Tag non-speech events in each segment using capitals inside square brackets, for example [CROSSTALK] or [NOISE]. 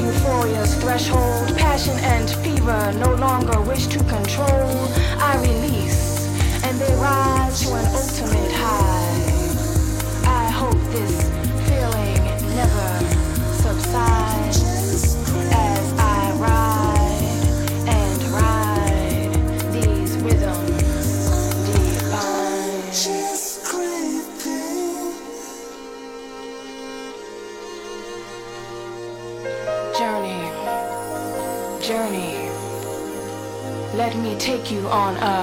euphoria's threshold. Passion and fever no longer wish to control. I release, and they rise to an ultimate high. Take you on a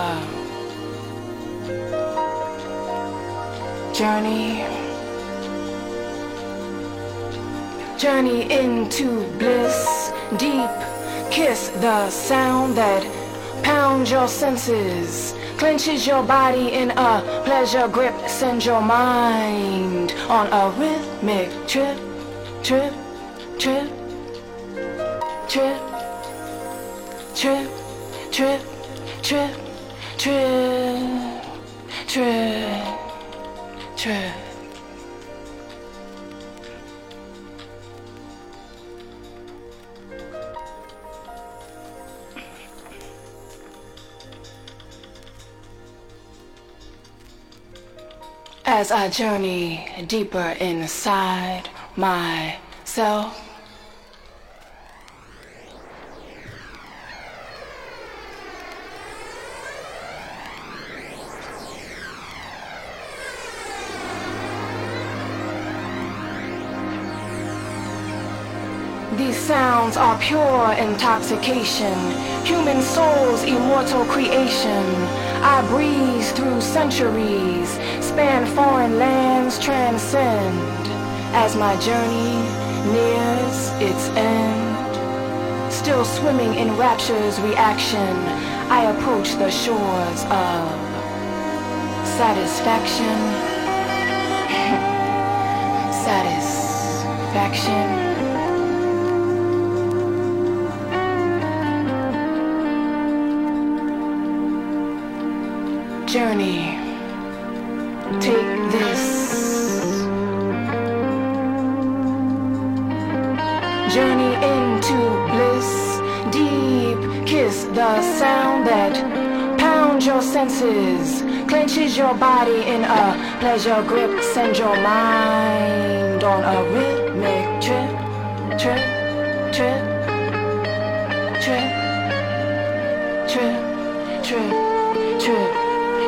journey. Journey into bliss, deep. Kiss the sound that pounds your senses, clenches your body in a pleasure grip, send your mind on a rhythmic trip, trip, trip, trip, trip, trip, As I journey deeper inside myself, These sounds are pure intoxication, human soul's immortal creation. I breeze through centuries, span foreign lands, transcend. As my journey nears its end, still swimming in rapture's reaction, I approach the shores of satisfaction. [LAUGHS] satisfaction. Journey. Take this journey into bliss. Deep kiss the sound that pounds your senses, clenches your body in a pleasure grip. Send your mind on a rhythmic trip, trip, trip,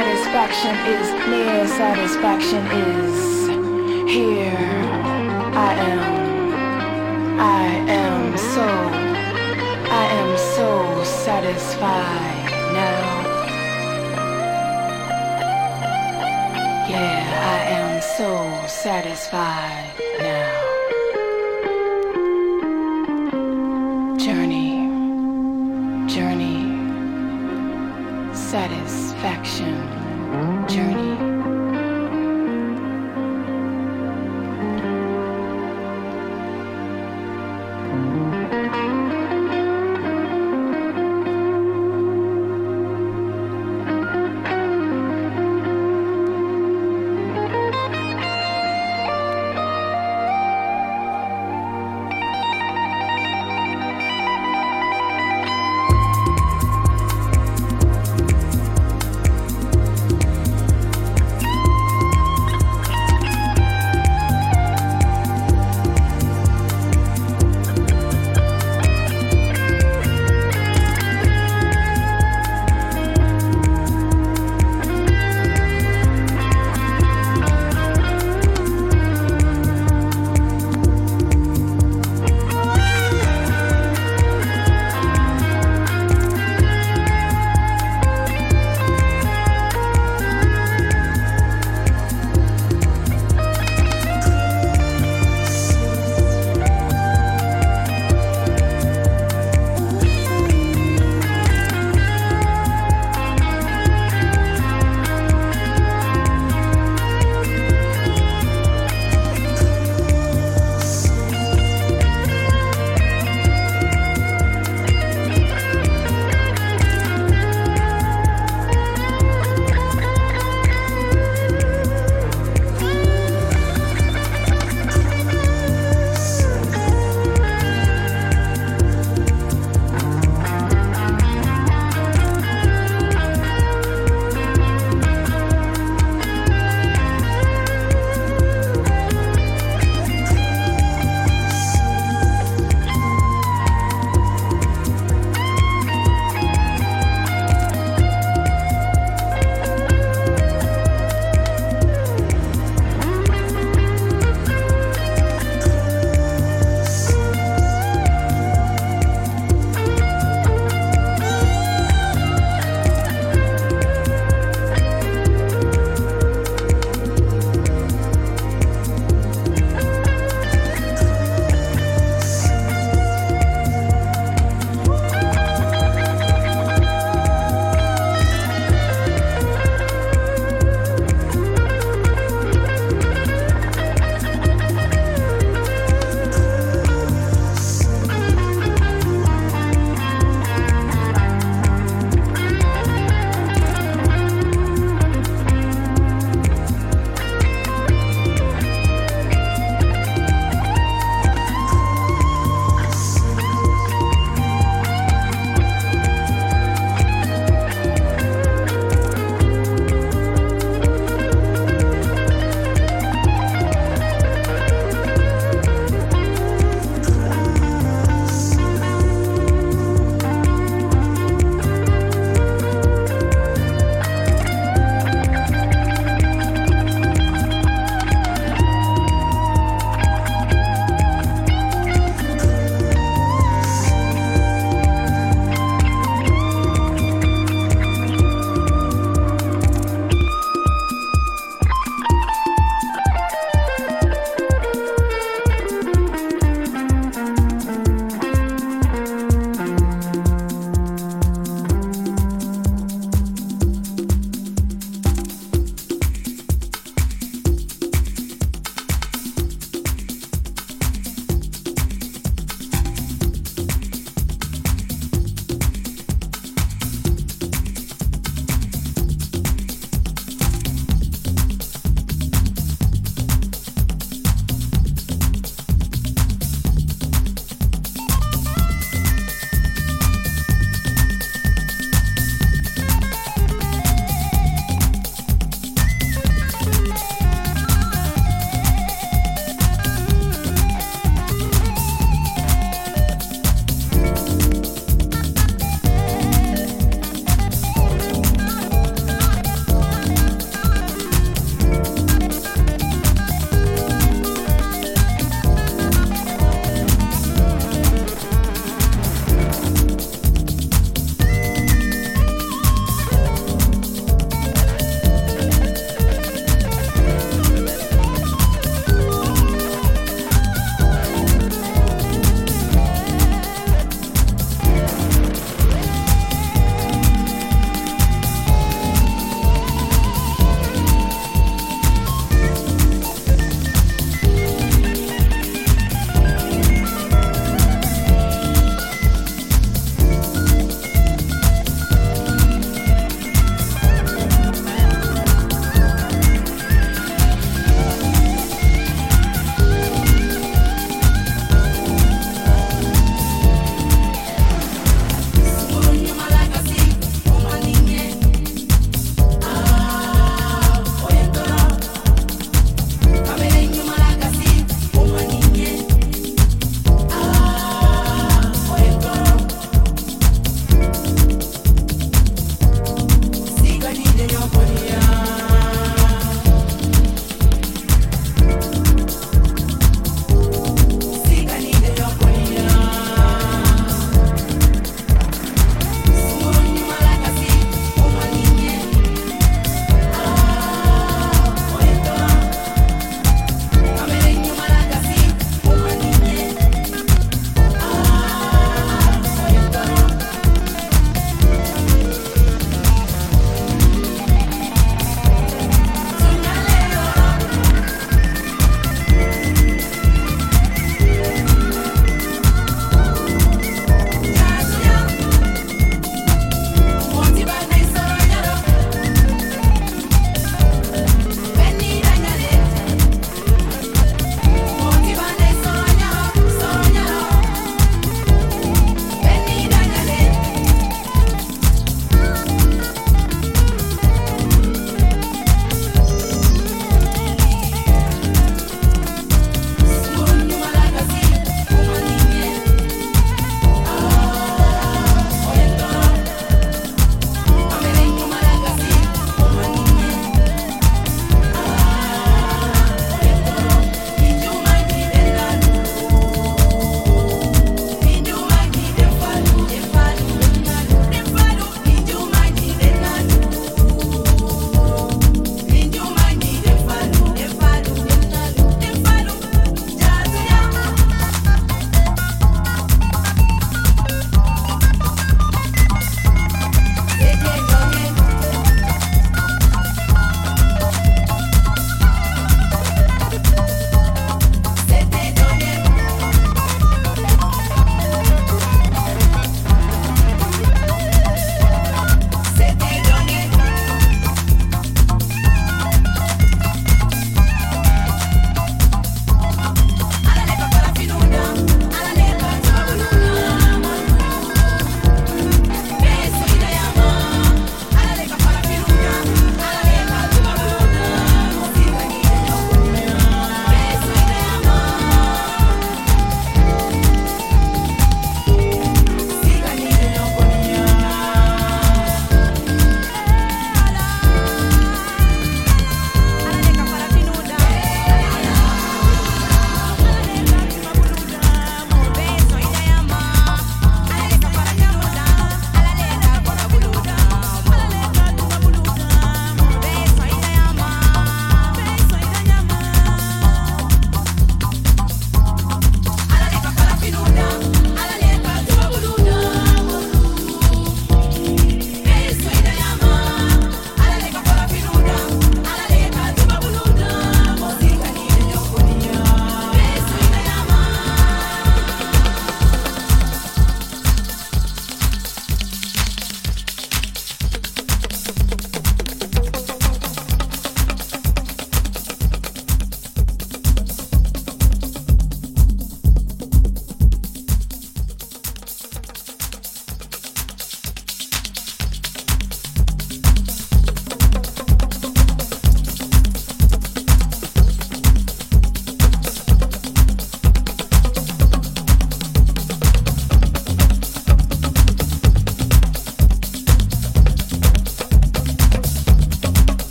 Satisfaction is near. Satisfaction is here. I am, I am so, I am so satisfied now. Yeah, I am so satisfied now.